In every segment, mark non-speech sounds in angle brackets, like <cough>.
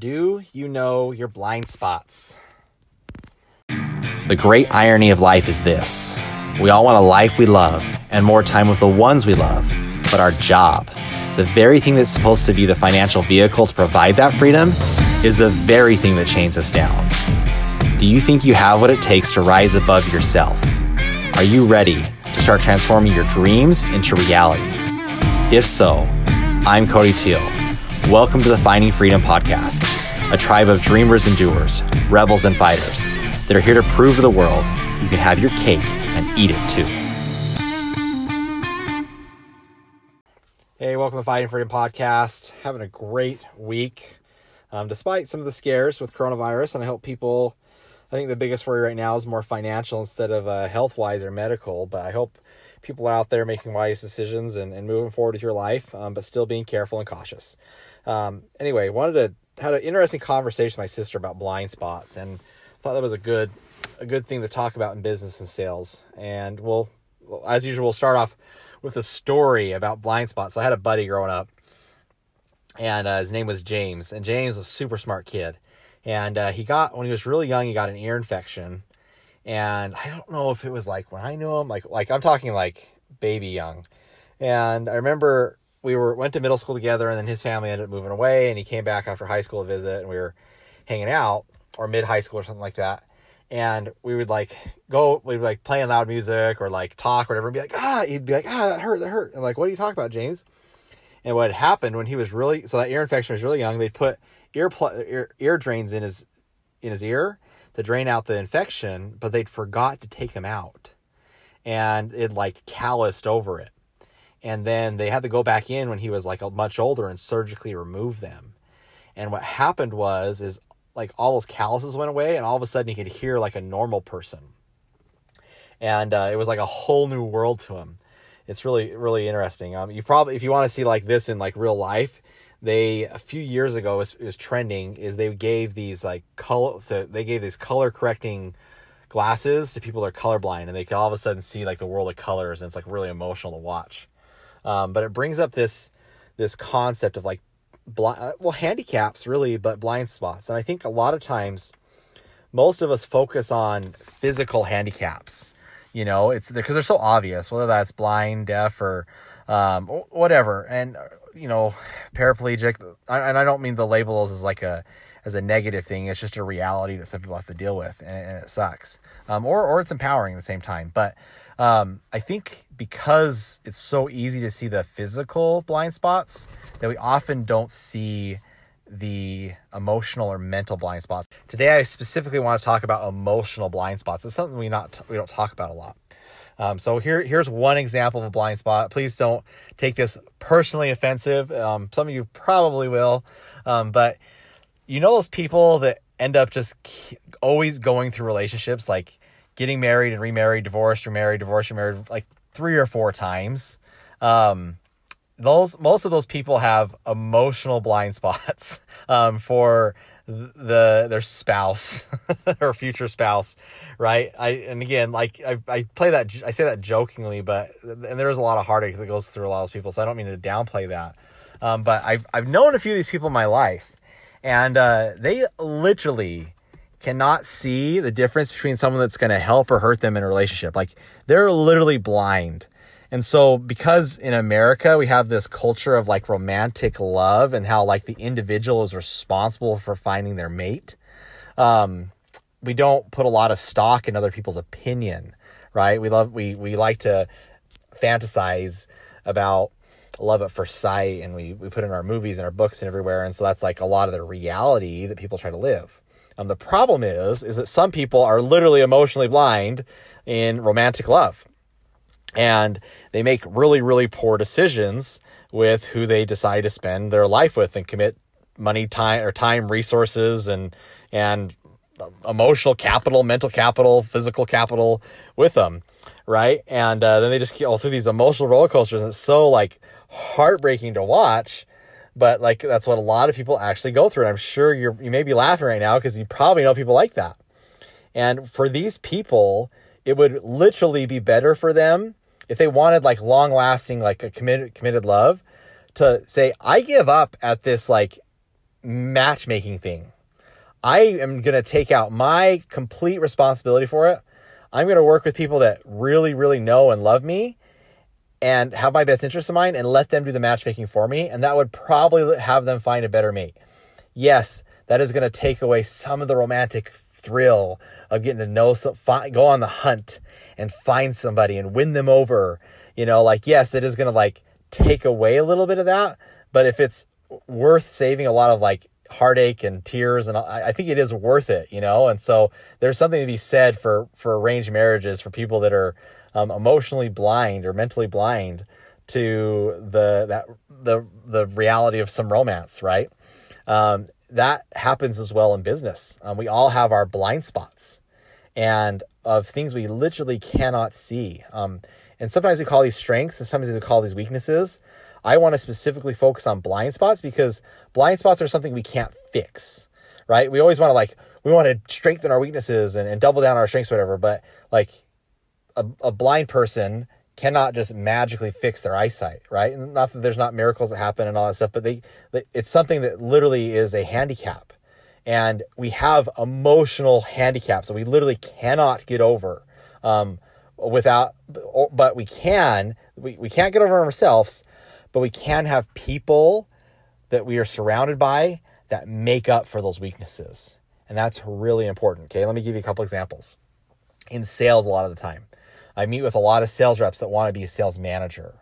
Do you know your blind spots? The great irony of life is this we all want a life we love and more time with the ones we love, but our job, the very thing that's supposed to be the financial vehicle to provide that freedom, is the very thing that chains us down. Do you think you have what it takes to rise above yourself? Are you ready to start transforming your dreams into reality? If so, I'm Cody Teal. Welcome to the Finding Freedom Podcast, a tribe of dreamers and doers, rebels and fighters that are here to prove to the world you can have your cake and eat it too. Hey, welcome to Finding Freedom Podcast. Having a great week, um, despite some of the scares with coronavirus, and I hope people. I think the biggest worry right now is more financial instead of uh, health wise or medical, but I hope people out there making wise decisions and, and moving forward with your life, um, but still being careful and cautious. Um, anyway, wanted to had an interesting conversation with my sister about blind spots, and thought that was a good a good thing to talk about in business and sales. And we'll, as usual, we'll start off with a story about blind spots. I had a buddy growing up, and uh, his name was James, and James was a super smart kid. And uh, he got when he was really young, he got an ear infection, and I don't know if it was like when I knew him, like like I'm talking like baby young. And I remember we were went to middle school together, and then his family ended up moving away, and he came back after high school to visit, and we were hanging out or mid high school or something like that. And we would like go, we'd like playing loud music or like talk or whatever, and be like, ah, he'd be like, ah, that hurt, that hurt. And like, what are you talking about, James? And what happened when he was really so that ear infection was really young, they put ear pl- ear, ear drains in his in his ear to drain out the infection, but they'd forgot to take them out. And it like calloused over it. And then they had to go back in when he was like much older and surgically remove them. And what happened was is like all those calluses went away and all of a sudden he could hear like a normal person. And uh, it was like a whole new world to him. It's really really interesting. Um, you probably if you want to see like this in like real life, they a few years ago was, was trending is they gave these like color they gave these color correcting glasses to people that are colorblind and they could all of a sudden see like the world of colors and it's like really emotional to watch um, but it brings up this this concept of like blind uh, well handicaps really but blind spots and i think a lot of times most of us focus on physical handicaps you know it's because they're so obvious whether that's blind deaf or um, whatever and you know, paraplegic, and I don't mean the labels as like a as a negative thing. It's just a reality that some people have to deal with, and, and it sucks. Um, or or it's empowering at the same time. But um, I think because it's so easy to see the physical blind spots that we often don't see the emotional or mental blind spots. Today, I specifically want to talk about emotional blind spots. It's something we not we don't talk about a lot. Um, so here, here's one example of a blind spot. Please don't take this personally offensive. Um, some of you probably will, um, but you know those people that end up just always going through relationships, like getting married and remarried, divorced, remarried, divorced, remarried, like three or four times. Um, those most of those people have emotional blind spots <laughs> um, for the their spouse <laughs> or future spouse right i and again like I, I play that i say that jokingly but and there's a lot of heartache that goes through a lot of people so i don't mean to downplay that um, but i've i've known a few of these people in my life and uh, they literally cannot see the difference between someone that's going to help or hurt them in a relationship like they're literally blind and so, because in America we have this culture of like romantic love and how like the individual is responsible for finding their mate, um, we don't put a lot of stock in other people's opinion, right? We love we we like to fantasize about love at first sight, and we we put in our movies and our books and everywhere, and so that's like a lot of the reality that people try to live. Um, the problem is is that some people are literally emotionally blind in romantic love. And they make really really poor decisions with who they decide to spend their life with and commit money time or time resources and and emotional capital mental capital physical capital with them right? And uh, then they just go through these emotional roller coasters and it's so like heartbreaking to watch but like that's what a lot of people actually go through and i'm sure you're you may be laughing right now because you probably know people like that and for these people it would literally be better for them if they wanted like long lasting, like a committed committed love, to say, I give up at this like matchmaking thing. I am going to take out my complete responsibility for it. I'm going to work with people that really, really know and love me and have my best interest in mind and let them do the matchmaking for me. And that would probably have them find a better mate. Yes, that is going to take away some of the romantic thrill of getting to know some, go on the hunt and find somebody and win them over. You know, like, yes, it is going to like take away a little bit of that. But if it's worth saving a lot of like heartache and tears and I, I think it is worth it, you know? And so there's something to be said for, for arranged marriages for people that are um, emotionally blind or mentally blind to the, that, the, the reality of some romance, right? Um, that happens as well in business. Um, we all have our blind spots and of things we literally cannot see. Um, and sometimes we call these strengths, and sometimes we call these weaknesses. I want to specifically focus on blind spots because blind spots are something we can't fix, right? We always want to like, we want to strengthen our weaknesses and, and double down our strengths, whatever. But like a, a blind person cannot just magically fix their eyesight, right? And not that there's not miracles that happen and all that stuff, but they, it's something that literally is a handicap. And we have emotional handicaps that we literally cannot get over um, without, but we can, we, we can't get over ourselves, but we can have people that we are surrounded by that make up for those weaknesses. And that's really important. Okay, let me give you a couple examples. In sales, a lot of the time, I meet with a lot of sales reps that want to be a sales manager,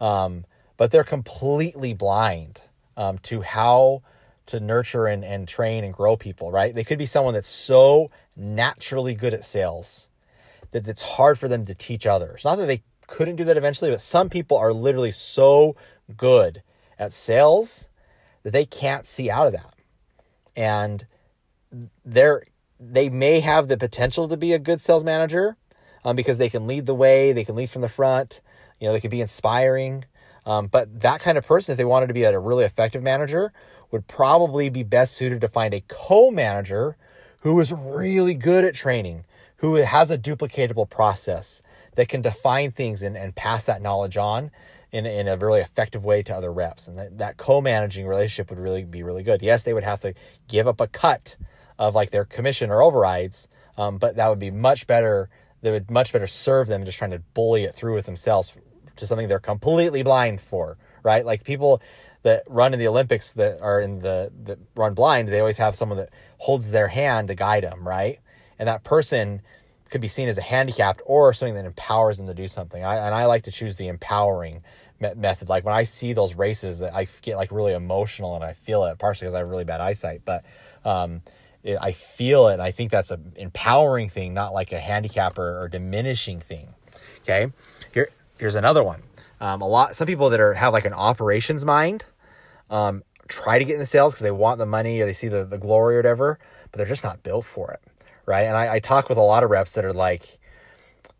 um, but they're completely blind um, to how to nurture and, and train and grow people, right? They could be someone that's so naturally good at sales that it's hard for them to teach others. Not that they couldn't do that eventually, but some people are literally so good at sales that they can't see out of that. And they're they may have the potential to be a good sales manager um, because they can lead the way, they can lead from the front, you know, they can be inspiring. Um, but that kind of person, if they wanted to be a really effective manager, would probably be best suited to find a co-manager who is really good at training, who has a duplicatable process, that can define things and, and pass that knowledge on in, in a really effective way to other reps. And that, that co-managing relationship would really be really good. Yes, they would have to give up a cut of like their commission or overrides, um, but that would be much better. They would much better serve them just trying to bully it through with themselves to something they're completely blind for, right? Like people that run in the Olympics that are in the that run blind, they always have someone that holds their hand to guide them, right? And that person could be seen as a handicapped or something that empowers them to do something. I, and I like to choose the empowering me- method. Like when I see those races, that I get like really emotional and I feel it, partially because I have really bad eyesight, but um, I feel it. I think that's an empowering thing, not like a handicap or, or diminishing thing. Okay, here here's another one. Um, a lot some people that are have like an operations mind um, try to get into sales because they want the money or they see the, the glory or whatever, but they're just not built for it right? And I, I talk with a lot of reps that are like,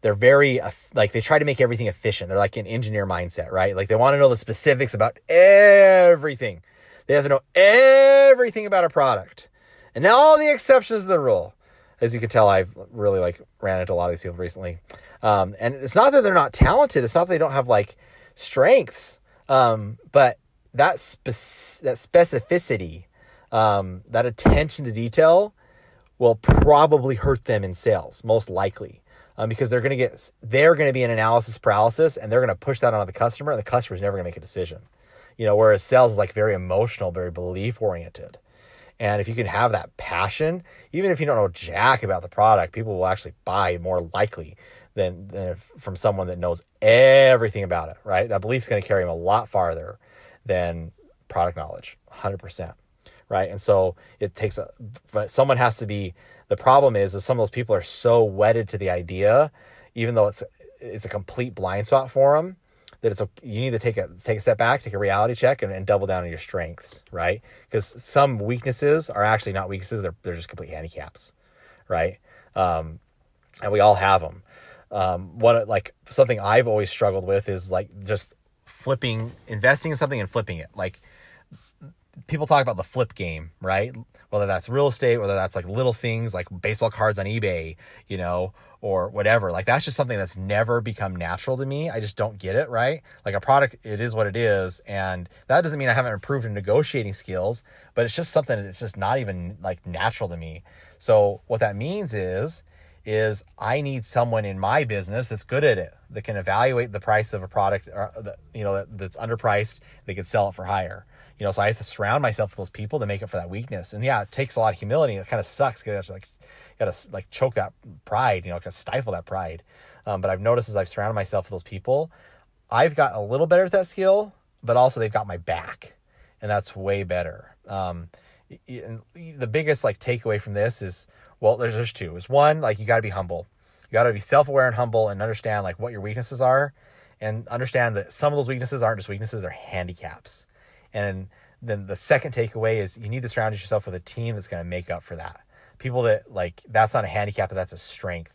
they're very like they try to make everything efficient. They're like an engineer mindset, right? Like they want to know the specifics about everything. They have to know everything about a product, and now all the exceptions to the rule. As you can tell, I've really like ran into a lot of these people recently. Um, and it's not that they're not talented. It's not that they don't have like strengths. Um, but that spec- that specificity, um, that attention to detail will probably hurt them in sales, most likely. Um, because they're going to get they're going to be in analysis paralysis and they're going to push that onto the customer and the customer is never going to make a decision you know whereas sales is like very emotional very belief oriented and if you can have that passion even if you don't know jack about the product people will actually buy more likely than, than from someone that knows everything about it right that belief's going to carry them a lot farther than product knowledge 100% right? And so it takes a, but someone has to be. The problem is, is some of those people are so wedded to the idea, even though it's it's a complete blind spot for them, that it's a, you need to take a take a step back, take a reality check, and, and double down on your strengths, right? Because some weaknesses are actually not weaknesses; they're they're just complete handicaps, right? Um, and we all have them. Um, one like something I've always struggled with is like just flipping, investing in something and flipping it. Like people talk about the flip game, right? Whether that's real estate, whether that's like little things like baseball cards on eBay, you know, or whatever. Like that's just something that's never become natural to me. I just don't get it, right? Like a product, it is what it is. And that doesn't mean I haven't improved in negotiating skills, but it's just something that's just not even like natural to me. So what that means is, is I need someone in my business that's good at it, that can evaluate the price of a product, or uh, you know, that, that's underpriced, they can sell it for higher. You know, so I have to surround myself with those people to make up for that weakness. And yeah, it takes a lot of humility. It kind of sucks because like got to like choke that pride, you know, of stifle that pride. Um, but I've noticed as I've surrounded myself with those people, I've got a little better at that skill, but also they've got my back, and that's way better. Um, the biggest like takeaway from this is well, there's there's two. Is one like you got to be humble. You got to be self aware and humble, and understand like what your weaknesses are, and understand that some of those weaknesses aren't just weaknesses; they're handicaps. And then the second takeaway is you need to surround yourself with a team that's going to make up for that people that like that's not a handicap, but that's a strength.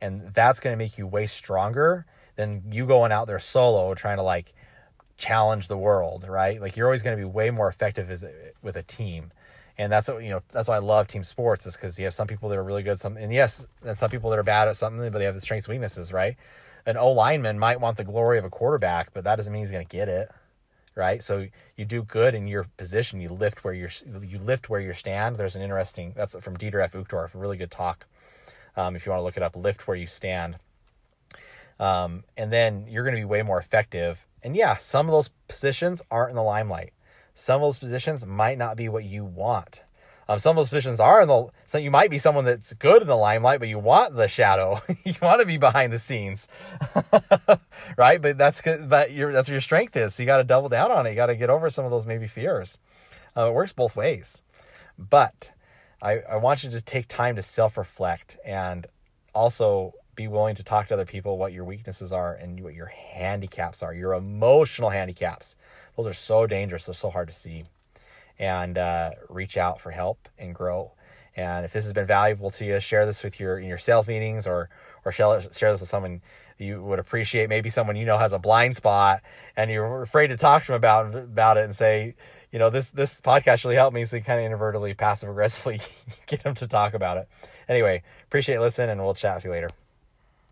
And that's going to make you way stronger than you going out there solo trying to like challenge the world, right? Like you're always going to be way more effective as with a team. And that's what, you know, that's why I love team sports is because you have some people that are really good, some, and yes, and some people that are bad at something, but they have the strengths weaknesses, right? An O lineman might want the glory of a quarterback, but that doesn't mean he's going to get it right? So you do good in your position. You lift where you're you lift where you stand. There's an interesting that's from Dieter F. Uchtdorf, a really good talk. Um, if you want to look it up, lift where you stand. Um, and then you're going to be way more effective. And yeah, some of those positions aren't in the limelight. Some of those positions might not be what you want. Um, some of those positions are in the so you might be someone that's good in the limelight, but you want the shadow. <laughs> you want to be behind the scenes, <laughs> right? But that's but your that's what your strength is. So you got to double down on it. You got to get over some of those maybe fears. Uh, it works both ways, but I I want you to take time to self reflect and also be willing to talk to other people what your weaknesses are and what your handicaps are. Your emotional handicaps. Those are so dangerous. They're so hard to see and uh, reach out for help and grow. And if this has been valuable to you, share this with your in your sales meetings or or share, share this with someone you would appreciate. Maybe someone you know has a blind spot and you're afraid to talk to them about about it and say, you know, this this podcast really helped me. So you kind of inadvertently, passive aggressively <laughs> get them to talk about it. Anyway, appreciate listening and we'll chat with you later.